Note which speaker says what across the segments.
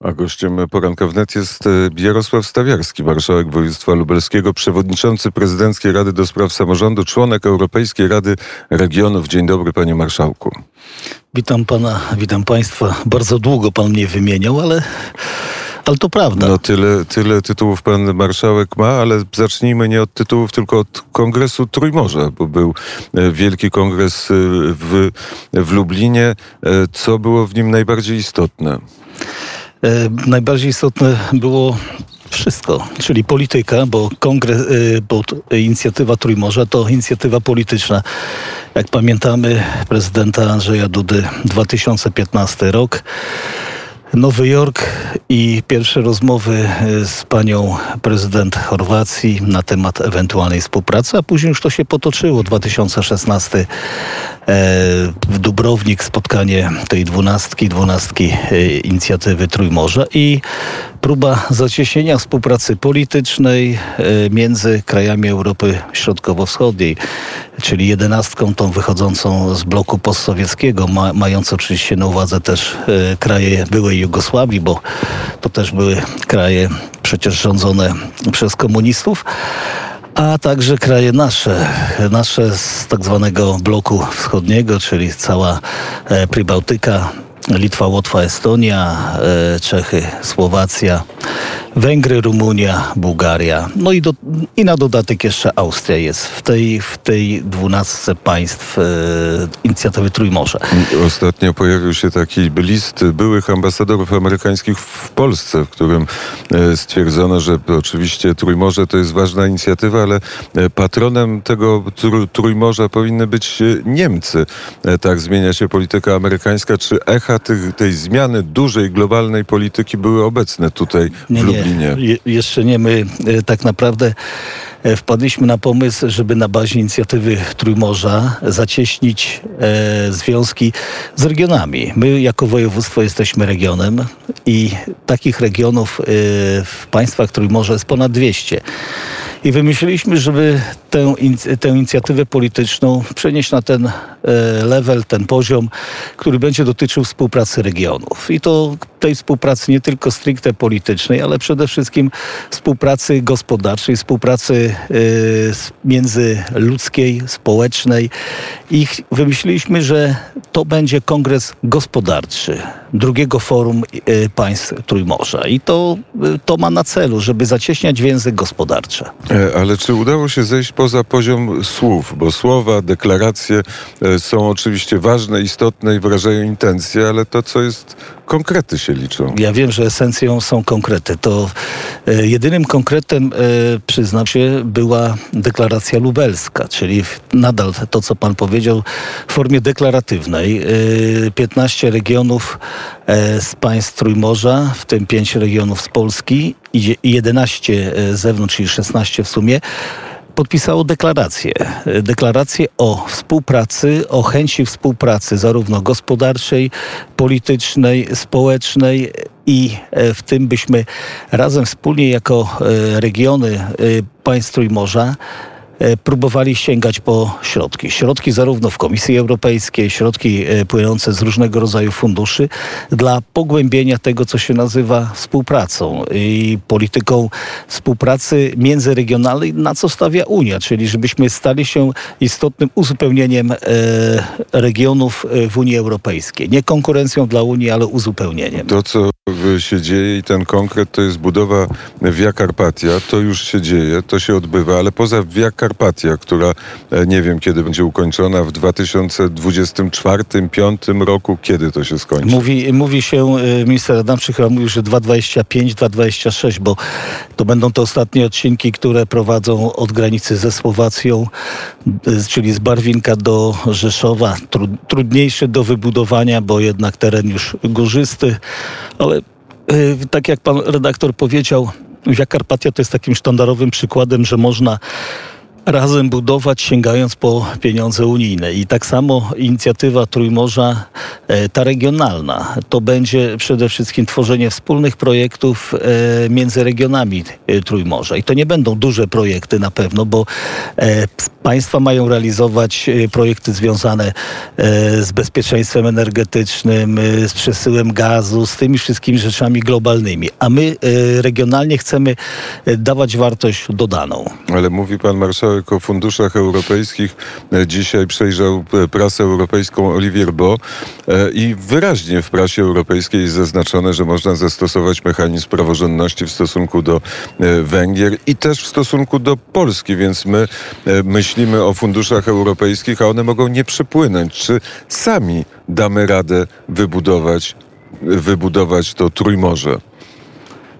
Speaker 1: A gościem poranka wnet jest e, Jarosław Stawiarski, marszałek województwa lubelskiego, przewodniczący prezydenckiej Rady do Spraw Samorządu, członek Europejskiej Rady Regionów. Dzień dobry, panie marszałku.
Speaker 2: Witam pana, witam państwa. Bardzo długo pan mnie wymieniał, ale, ale to prawda.
Speaker 1: No tyle, tyle tytułów pan marszałek ma, ale zacznijmy nie od tytułów, tylko od Kongresu Trójmorza, bo był e, wielki kongres e, w, w Lublinie. Co było w nim najbardziej istotne?
Speaker 2: E, najbardziej istotne było wszystko, czyli polityka, bo kongres, e, bo inicjatywa Trójmorza to inicjatywa polityczna. Jak pamiętamy prezydenta Andrzeja Dudy 2015 rok. Nowy Jork i pierwsze rozmowy e, z panią prezydent Chorwacji na temat ewentualnej współpracy, a później już to się potoczyło. 2016 e, w Dubrownik spotkanie tej dwunastki, dwunastki e, inicjatywy Trójmorza i próba zacieśnienia współpracy politycznej między krajami Europy Środkowo-Wschodniej, czyli jedenastką tą wychodzącą z bloku postsowieckiego, ma, mając oczywiście na uwadze też kraje byłej Jugosławii, bo to też były kraje przecież rządzone przez komunistów a także kraje nasze, nasze z tak zwanego bloku wschodniego, czyli cała e, Prybałtyka, Litwa, Łotwa, Estonia, e, Czechy, Słowacja, Węgry, Rumunia, Bułgaria. No i, do, i na dodatek jeszcze Austria jest w tej, w tej dwunastce państw e, inicjatywy Trójmorze.
Speaker 1: Ostatnio pojawił się taki list byłych ambasadorów amerykańskich w Polsce, w którym e, stwierdzono, że oczywiście Trójmorze to jest ważna inicjatywa, ale patronem tego Trójmorza powinny być Niemcy. Tak zmienia się polityka amerykańska. Czy echa tych, tej zmiany dużej, globalnej polityki były obecne tutaj w nie, nie
Speaker 2: nie. Je, jeszcze nie. My e, tak naprawdę e, wpadliśmy na pomysł, żeby na bazie inicjatywy Trójmorza zacieśnić e, związki z regionami. My jako województwo jesteśmy regionem i takich regionów e, w państwach Trójmorza jest ponad 200. I wymyśliliśmy, żeby tę, tę inicjatywę polityczną przenieść na ten e, level, ten poziom, który będzie dotyczył współpracy regionów. I to tej współpracy nie tylko stricte politycznej, ale przede wszystkim współpracy gospodarczej, współpracy e, międzyludzkiej, społecznej. I wymyśliliśmy, że to będzie kongres gospodarczy drugiego forum e, państw Trójmorza. I to, to ma na celu, żeby zacieśniać więzy gospodarcze.
Speaker 1: Ale czy udało się zejść po poza poziom słów, bo słowa, deklaracje e, są oczywiście ważne, istotne i wyrażają intencje, ale to, co jest konkrety się liczą.
Speaker 2: Ja wiem, że esencją są konkrety. To e, jedynym konkretem, e, przyznam się, była deklaracja lubelska, czyli nadal to, co pan powiedział, w formie deklaratywnej. E, 15 regionów z państw Trójmorza, w tym 5 regionów z Polski i 11 e, z zewnątrz, czyli 16 w sumie, podpisało deklarację. Deklarację o współpracy, o chęci współpracy zarówno gospodarczej, politycznej, społecznej i e, w tym byśmy razem wspólnie jako e, regiony e, państw Trójmorza próbowali sięgać po środki. Środki zarówno w Komisji Europejskiej, środki e, płynące z różnego rodzaju funduszy dla pogłębienia tego, co się nazywa współpracą i polityką współpracy międzyregionalnej, na co stawia Unia, czyli żebyśmy stali się istotnym uzupełnieniem e, regionów w Unii Europejskiej. Nie konkurencją dla Unii, ale uzupełnieniem.
Speaker 1: To, co się dzieje i ten konkret to jest budowa Via Carpatia. To już się dzieje, to się odbywa, ale poza Via Carpatia, która e, nie wiem kiedy będzie ukończona w 2024-2025 roku, kiedy to się skończy?
Speaker 2: Mówi, mówi się, e, minister Adamczyk chyba mówił, że 2025, 2026, bo to będą te ostatnie odcinki, które prowadzą od granicy ze Słowacją, e, czyli z Barwinka do Rzeszowa. Trudniejszy do wybudowania, bo jednak teren już górzysty, ale tak jak pan redaktor powiedział, Via Carpatia to jest takim sztandarowym przykładem, że można razem budować, sięgając po pieniądze unijne. I tak samo inicjatywa Trójmorza, e, ta regionalna, to będzie przede wszystkim tworzenie wspólnych projektów e, między regionami e, Trójmorza. I to nie będą duże projekty na pewno, bo państwa mają realizować projekty związane z bezpieczeństwem energetycznym, z przesyłem gazu, z tymi wszystkimi rzeczami globalnymi. A my regionalnie chcemy dawać wartość dodaną.
Speaker 1: Ale mówi pan marszałek o funduszach europejskich. E, Dzisiaj przejrzał e, prasę europejską Olivier Bo e, i wyraźnie w prasie europejskiej jest zaznaczone, że można zastosować mechanizm praworządności w stosunku do Węgier i też w stosunku do Polski, więc my myślimy o funduszach europejskich, a one mogą nie przypłynąć. Czy sami damy radę wybudować, wybudować to Trójmorze?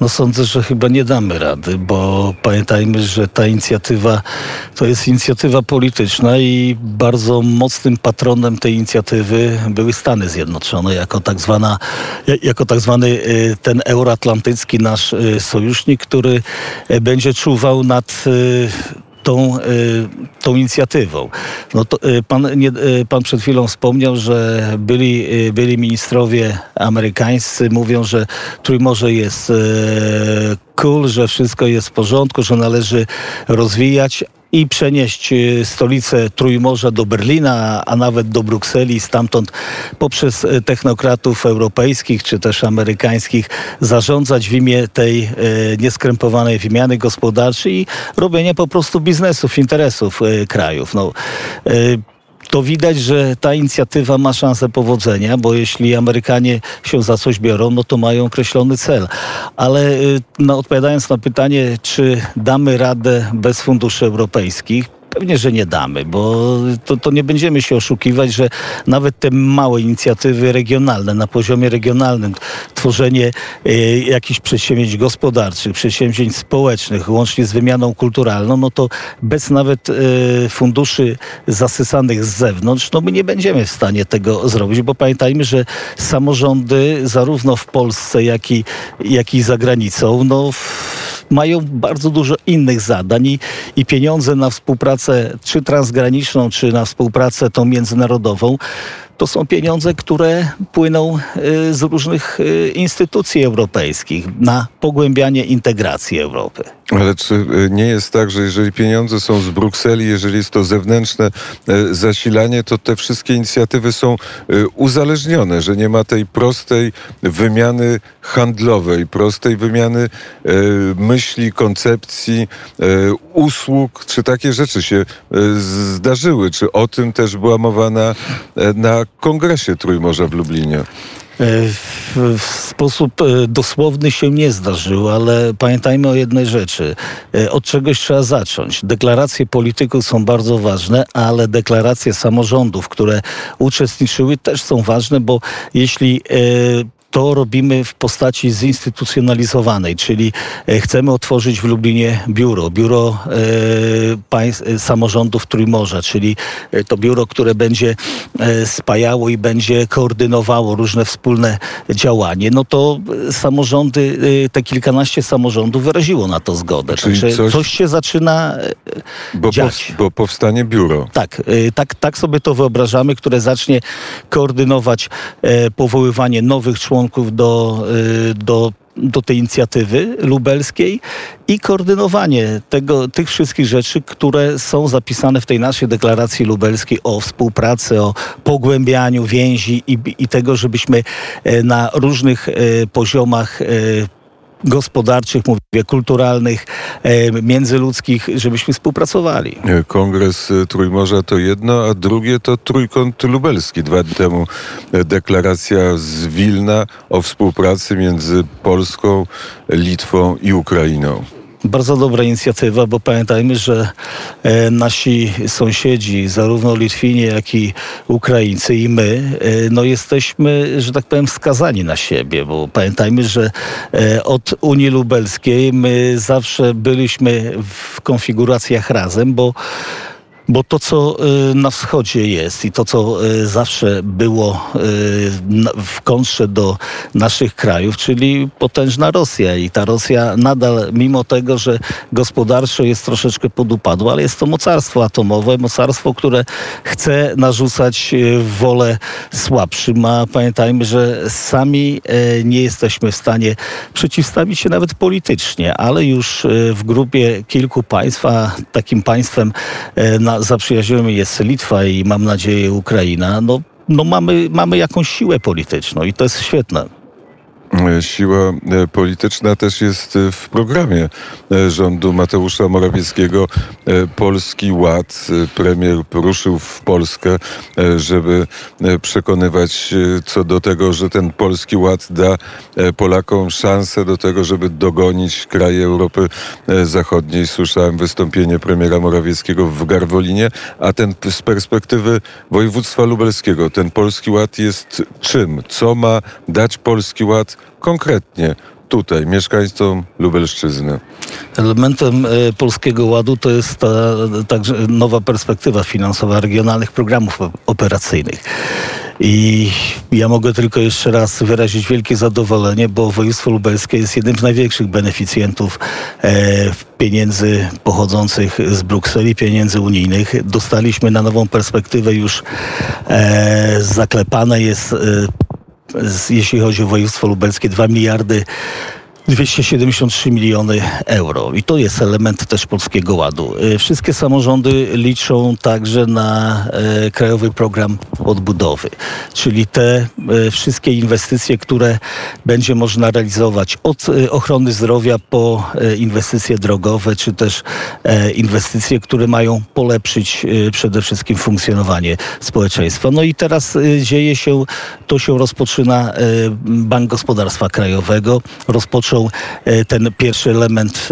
Speaker 2: No sądzę, że chyba nie damy rady, bo pamiętajmy, że ta inicjatywa to jest inicjatywa polityczna i bardzo mocnym patronem tej inicjatywy były Stany Zjednoczone jako tak zwana, jako tak zwany y, ten euroatlantycki nasz y, sojusznik, który y, będzie czuwał nad tą, y, tą inicjatywą. No to, y, pan, nie, y, pan przed chwilą wspomniał, że byli, byli ministrowie amerykańscy, mówią, że Trójmorze jest cool, że wszystko jest w porządku, że należy rozwijać i przenieść y, stolicę Trójmorza do Berlina, a nawet do Brukseli stamtąd poprzez y, technokratów europejskich czy też amerykańskich zarządzać w imię tej e, nieskrępowanej wymiany gospodarczej i robienia po prostu biznesów, interesów krajów. No, to widać, że ta inicjatywa ma szansę powodzenia, bo jeśli Amerykanie się za coś biorą, no to mają określony cel. Ale no, odpowiadając na pytanie, czy damy radę bez funduszy europejskich, Pewnie, że nie damy, bo to, to nie będziemy się oszukiwać, że nawet te małe inicjatywy regionalne, na poziomie regionalnym, tworzenie e, jakichś przedsięwzięć gospodarczych, przedsięwzięć społecznych, łącznie z wymianą kulturalną, no to bez nawet e, funduszy zasysanych z zewnątrz, no my nie będziemy w stanie tego zrobić, bo pamiętajmy, że samorządy zarówno w Polsce, jak i, jak i za granicą, no w, mają bardzo dużo innych zadań i, i pieniądze na współpracę czy transgraniczną, czy na współpracę tą międzynarodową, to są pieniądze, które płyną y, z różnych y, instytucji europejskich na pogłębianie integracji Europy.
Speaker 1: Ale czy y, nie jest tak, że jeżeli pieniądze są z Brukseli, jeżeli jest to zewnętrzne zasilanie, to te wszystkie inicjatywy są uzależnione, że nie ma tej prostej wymiany handlowej, prostej wymiany myśli, koncepcji, usług, czy takie rzeczy się zdarzyły? Czy o tym też była mowa na, na kongresie Trójmorza w Lublinie?
Speaker 2: E, W, sposób e, dosłowny się nie zdarzyło, ale pamiętajmy o jednej rzeczy. E, Od czegoś trzeba zacząć. Deklaracje polityków są bardzo ważne, ale deklaracje samorządów, które uczestniczyły, też są ważne, bo jeśli to robimy w postaci zinstytucjonalizowanej, czyli e, chcemy otworzyć w Lublinie biuro, biuro e, państw, e, samorządów Trójmorza, czyli to biuro, które będzie spajało i będzie koordynowało różne wspólne działanie, no to samorządy, te kilkanaście samorządów wyraziło na to zgodę.
Speaker 1: Czyli
Speaker 2: Także
Speaker 1: coś-
Speaker 2: coś... się zaczyna
Speaker 1: Bo,
Speaker 2: Dziać.
Speaker 1: bo powstanie biuro.
Speaker 2: tak, tak, tak sobie to wyobrażamy, które zacznie koordynować powoływanie nowych członków do, y, do, do tej inicjatywy lubelskiej i koordynowanie tego, tych wszystkich rzeczy, które są zapisane w tej naszej deklaracji lubelskiej o współpracy, o pogłębianiu więzi i, i tego, żebyśmy e, na różnych e, poziomach e, gospodarczych, mówię, kulturalnych, e, międzyludzkich, żebyśmy współpracowali.
Speaker 1: Kongres e, Trójmorza to jedno, a drugie to Trójkąt Lubelski. Dwa dni temu e, deklaracja z Wilna o współpracy między Polską, Litwą i Ukrainą.
Speaker 2: Bardzo dobra inicjatywa, bo pamiętajmy, że e, nasi sąsiedzi, zarówno Litwinie, jak i Ukraińcy i my, e, no jesteśmy, że tak powiem, skazani na siebie, bo pamiętajmy, że e, od Unii Lubelskiej my zawsze byliśmy w konfiguracjach razem, bo Bo to, co y, na wschodzie jest i to, co y, zawsze było y, na- w kontrze do naszych krajów, czyli potężna Rosja. I ta Rosja nadal, mimo tego, że gospodarczo jest troszeczkę podupadła, ale jest to mocarstwo atomowe, mocarstwo, które chce narzucać wolę słabszym. A pamiętajmy, że sami nie jesteśmy w stanie przeciwstawić się nawet politycznie, ale już w grupie kilku państw, a takim państwem e, na, zaprzyjaźnionym jest Litwa i mam nadzieję Ukraina, no, no mamy, mamy jakąś siłę polityczną i to jest świetne.
Speaker 1: E, Siła e, polityczna też jest e, w programie rządu Mateusza Morawieckiego. Polski Ład. Premier poruszył w Polskę, żeby przekonywać co do tego, że ten Polski Ład da Polakom szansę do tego, żeby dogonić kraje Europy Zachodniej. Słyszałem wystąpienie premiera Morawieckiego w Garwolinie, a ten z perspektywy województwa lubelskiego, ten Polski Ład jest czym? Co ma dać Polski Ład konkretnie tutaj, mieszkańcom Lubelszczyzny?
Speaker 2: Elementem e, Polskiego Ładu to jest ta także nowa perspektywa finansowa regionalnych programów operacyjnych. I ja mogę tylko jeszcze raz wyrazić wielkie zadowolenie, bo województwo lubelskie jest jednym z największych beneficjentów e, pieniędzy pochodzących z Brukseli, pieniędzy unijnych. Dostaliśmy na nową perspektywę już e, zaklepane jest, jeśli chodzi o województwo lubelskie, 2 miliardy 273 miliony euro. I to jest element też Polskiego Ładu. Y, Wszystkie samorządy liczą także na e, Krajowy Program Odbudowy, czyli te e, wszystkie inwestycje, które będzie można realizować od e, ochrony zdrowia po e, inwestycje drogowe, czy też e, inwestycje, które mają polepszyć e, przede wszystkim funkcjonowanie społeczeństwa. No i teraz e, dzieje się, to się rozpoczyna e, Bank Gospodarstwa Krajowego, rozpoczął e, ten pierwszy element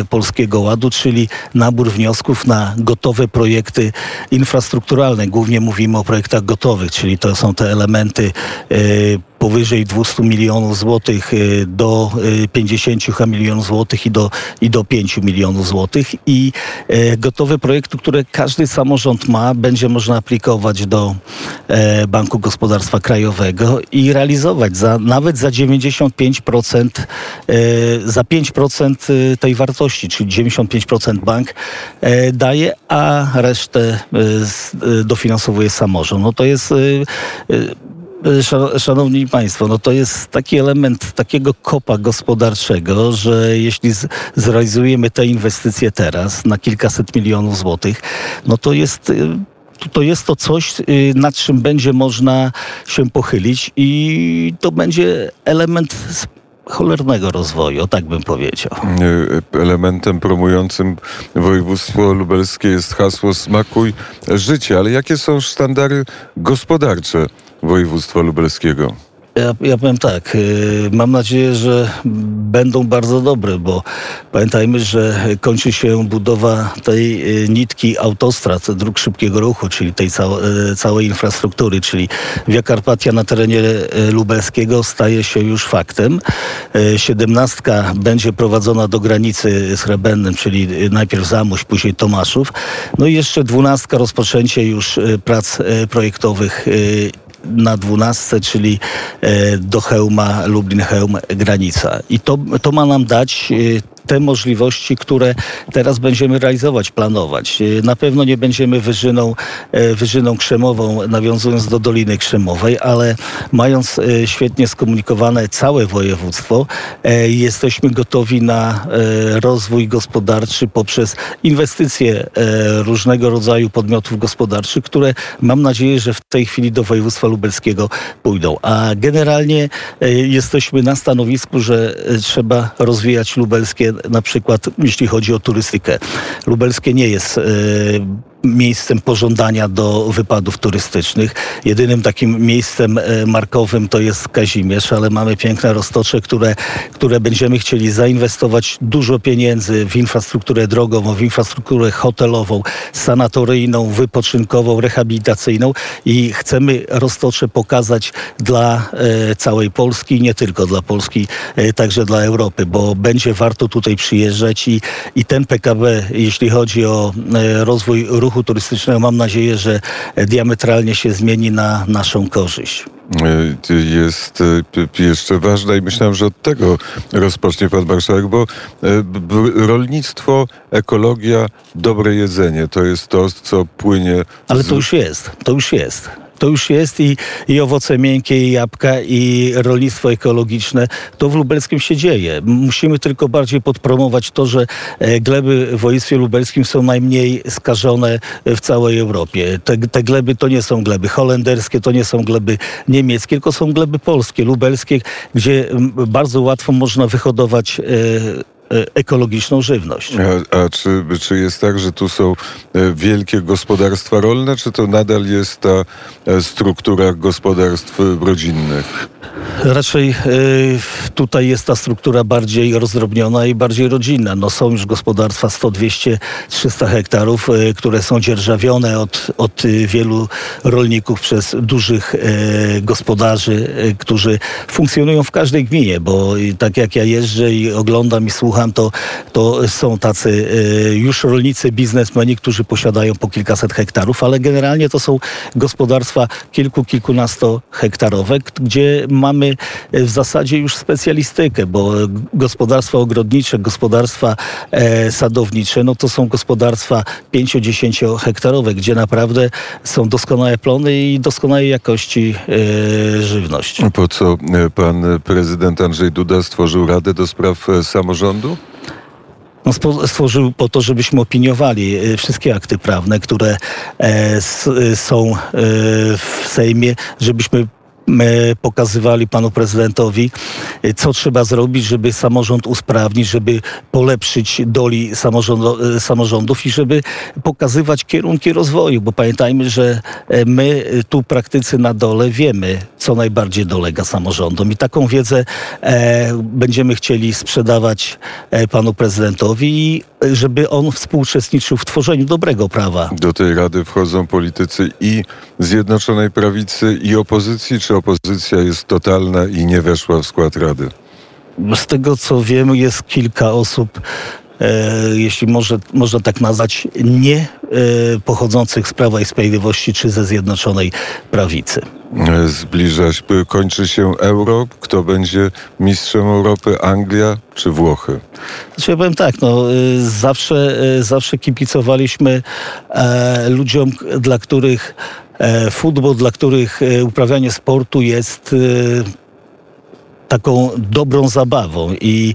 Speaker 2: e, Polskiego Ładu, czyli nabór wniosków na gotowe projekty infrastrukturalne. Głównie mówimy o projektach gotowych, czyli to są te elementy e, powyżej 200 milionów złotych y, do y, 50 milionów złotych i do, i do 5 milionów złotych i e, gotowe projekty, które każdy samorząd ma, będzie można aplikować do e, Banku Gospodarstwa Krajowego i realizować za, nawet za 95% e, za 5% y, tej wartości, czyli 95% bank e, daje, a resztę e, e, dofinansowuje samorząd. No to jest Szanowni Państwo, no to jest taki element takiego kopa gospodarczego, że jeśli zrealizujemy te inwestycje teraz na kilkaset milionów złotych, no to jest. y, To jest to coś, y, nad czym będzie można się pochylić i to będzie element cholernego rozwoju, tak bym powiedział.
Speaker 1: E, Elementem promującym województwo lubelskie jest hasło smakuj życie. Ale jakie są sztandary gospodarcze województwa lubelskiego?
Speaker 2: Ja, ja powiem tak, y, mam nadzieję, że będą bardzo dobre, bo pamiętajmy, że kończy się budowa tej y, nitki autostrad, dróg szybkiego ruchu, czyli tej y, całej infrastruktury, czyli Via Carpatia na terenie lubelskiego staje się już faktem. Siedemnastka będzie prowadzona do granicy z Hrebennem, czyli najpierw Zamuś, później Tomaszów. No i jeszcze dwunastka, rozpoczęcie już prac projektowych na dwunastce, czyli e, do Chełma, Lublin-Chełm, granica. I to, to ma nam dać e, te możliwości, które teraz będziemy realizować, planować. E, Na pewno nie będziemy wyżyną, e, wyżyną krzemową, nawiązując do Doliny Krzemowej, ale mając e, świetnie skomunikowane całe województwo, jesteśmy gotowi na rozwój gospodarczy poprzez inwestycje różnego rodzaju podmiotów gospodarczych, które mam nadzieję, że w tej chwili do województwa lubelskiego pójdą. A generalnie jesteśmy na stanowisku, że trzeba rozwijać lubelskie, na przykład jeśli chodzi o turystykę. Lubelskie nie jest e, miejscem pożądania do wypadów turystycznych. Jedynym takim miejscem e, markowym to jest Kazimierz, ale mamy piękne roztocze, które, które będziemy chcieli zainwestować dużo pieniędzy w infrastrukturę drogową, w infrastrukturę hotelową, sanatoryjną, wypoczynkową, rehabilitacyjną i chcemy roztocze pokazać dla e, całej Polski nie tylko dla Polski, e, także dla Europy, bo będzie warto tutaj przyjeżdżać i, i ten PKB, jeśli chodzi o rozwój ruchu ruchu turystycznego mam nadzieję, że diametralnie się zmieni na naszą korzyść.
Speaker 1: E, jest p- jeszcze ważna i myślałem, że od tego rozpocznie pan marszałek, bo b- rolnictwo, ekologia, dobre jedzenie to jest to, co płynie.
Speaker 2: Ale
Speaker 1: z-
Speaker 2: to już jest, to już jest. To już jest i, i owoce miękkie, i jabłka, i rolnictwo ekologiczne. To w lubelskim się dzieje. Musimy tylko bardziej podpromować to, że e, gleby w województwie lubelskim są najmniej skażone w całej Europie. Te, te gleby to nie są gleby holenderskie, to nie są gleby niemieckie, tylko są gleby polskie, lubelskie, gdzie bardzo łatwo można wyhodować e, ekologiczną żywność.
Speaker 1: A, a czy, czy jest tak, że tu są e, wielkie gospodarstwa rolne, czy to nadal jest ta e, struktura gospodarstw e, rodzinnych?
Speaker 2: Raczej y, tutaj jest ta struktura bardziej rozdrobniona i bardziej rodzinna. No, są już gospodarstwa 100, 200, 300 hektarów, y, które są dzierżawione od, od y, wielu rolników przez dużych gospodarzy, którzy funkcjonują w każdej gminie, bo tak jak ja jeżdżę i oglądam i słucham, to, to są tacy już rolnicy, biznesmeni, którzy posiadają po kilkaset hektarów, ale generalnie to są gospodarstwa kilku, kilkunasto hektarowe, k- gdzie mamy e, w zasadzie już specjalistykę, bo gospodarstwa ogrodnicze, gospodarstwa e, sadownicze, no to są gospodarstwa 5-10 hektarowe, gdzie naprawdę są doskonałe plony i doskonałej jakości e, żywność.
Speaker 1: Po co pan prezydent Andrzej Duda stworzył Radę do Spraw Samorządu?
Speaker 2: No, stworzył po to, żebyśmy opiniowali wszystkie akty prawne, które są w Sejmie, żebyśmy m, pokazywali panu prezydentowi, e, co trzeba zrobić, żeby samorząd usprawnić, żeby polepszyć doli e, samorządów i żeby pokazywać kierunki rozwoju, bo pamiętajmy, że e, my e, tu praktycy na dole wiemy, co najbardziej dolega samorządom i taką wiedzę e, będziemy chcieli sprzedawać e, panu prezydentowi, e, żeby on współuczestniczył w tworzeniu dobrego prawa.
Speaker 1: Do tej Rady wchodzą politycy i Zjednoczonej Prawicy, i opozycji, czy opozycja jest totalna i nie weszła w skład Rady?
Speaker 2: Z tego co wiem, jest kilka osób, jeśli może, można tak nazwać, nie e, pochodzących z Prawa i Sprawiedliwości czy ze Zjednoczonej Prawicy.
Speaker 1: E, Zbliża się, kończy się euro. Kto będzie mistrzem Europy? Anglia czy Włochy?
Speaker 2: Znaczy, ja powiem tak, no, zawsze, zawsze kibicowaliśmy e, ludziom, dla których e, futbol, dla których e, uprawianie sportu jest e, taką dobrą zabawą i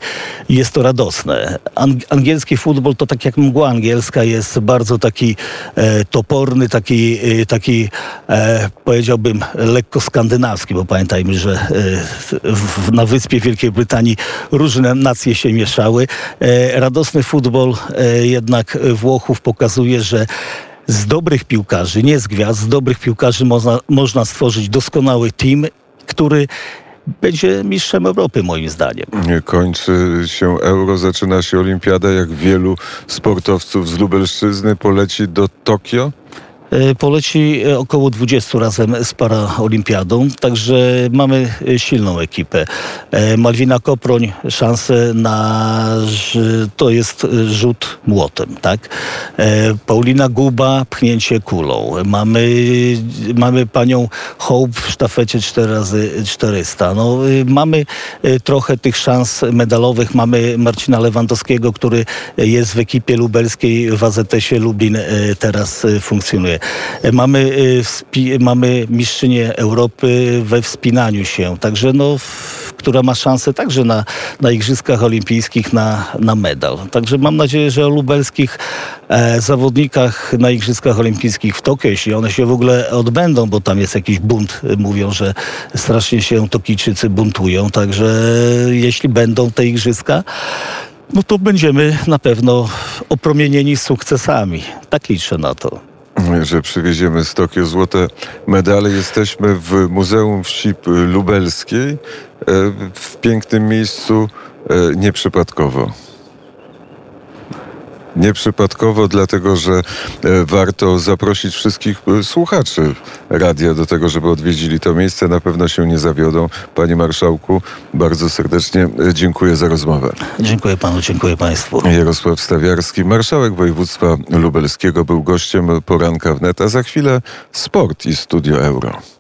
Speaker 2: jest to radosne. Ang- angielski futbol to tak jak mgła angielska jest bardzo taki e, toporny, taki, e, taki e, powiedziałbym lekko skandynawski, bo pamiętajmy, że e, w, na wyspie Wielkiej Brytanii różne nacje się mieszały. E, radosny futbol e, jednak Włochów pokazuje, że z dobrych piłkarzy, nie z gwiazd, z dobrych piłkarzy można, można stworzyć doskonały team, który będzie mistrzem Europy moim zdaniem.
Speaker 1: Nie Kończy się euro, zaczyna się olimpiada. Jak wielu sportowców z Lubelszczyzny poleci do Tokio?
Speaker 2: E, Poleci e, około 20 razem z Paraolimpiadą, także mamy e, silną ekipę. Malwina Koproń szansę na, to jest rzut młotem, tak? Paulina Guba, pchnięcie kulą. Mamy, mamy panią Hope w sztafecie 4 razy 400 No, y, mamy trochę tych szans medalowych. Mamy Marcina Lewandowskiego, który jest w ekipie lubelskiej w AZS-ie Lublin teraz funkcjonuje. Mamy, y, mamy mistrzynię Europy we wspinaniu się, także no, która ma szansę także na, na Igrzyskach Olimpijskich na, na medal. Także mam nadzieję, że o lubelskich e, zawodnikach na Igrzyskach Olimpijskich w Tokio, jeśli one się w ogóle odbędą, bo tam jest jakiś bunt, y, mówią, że strasznie się Tokijczycy buntują, także jeśli będą te Igrzyska, no to będziemy na pewno opromienieni sukcesami. Tak liczę na to.
Speaker 1: Że przywieziemy z Tokio złote medale. Jesteśmy w Muzeum Wsi Lubelskiej, e, w pięknym miejscu, e, nieprzypadkowo. Nieprzypadkowo, dlatego że e, warto zaprosić wszystkich e, słuchaczy radia do tego, żeby odwiedzili to miejsce. Na pewno się nie zawiodą. Panie Marszałku, bardzo serdecznie e, dziękuję za rozmowę.
Speaker 2: Dziękuję panu, dziękuję państwu.
Speaker 1: Jarosław Stawiarski, marszałek województwa lubelskiego, był gościem poranka wnet, a za chwilę sport i studio euro.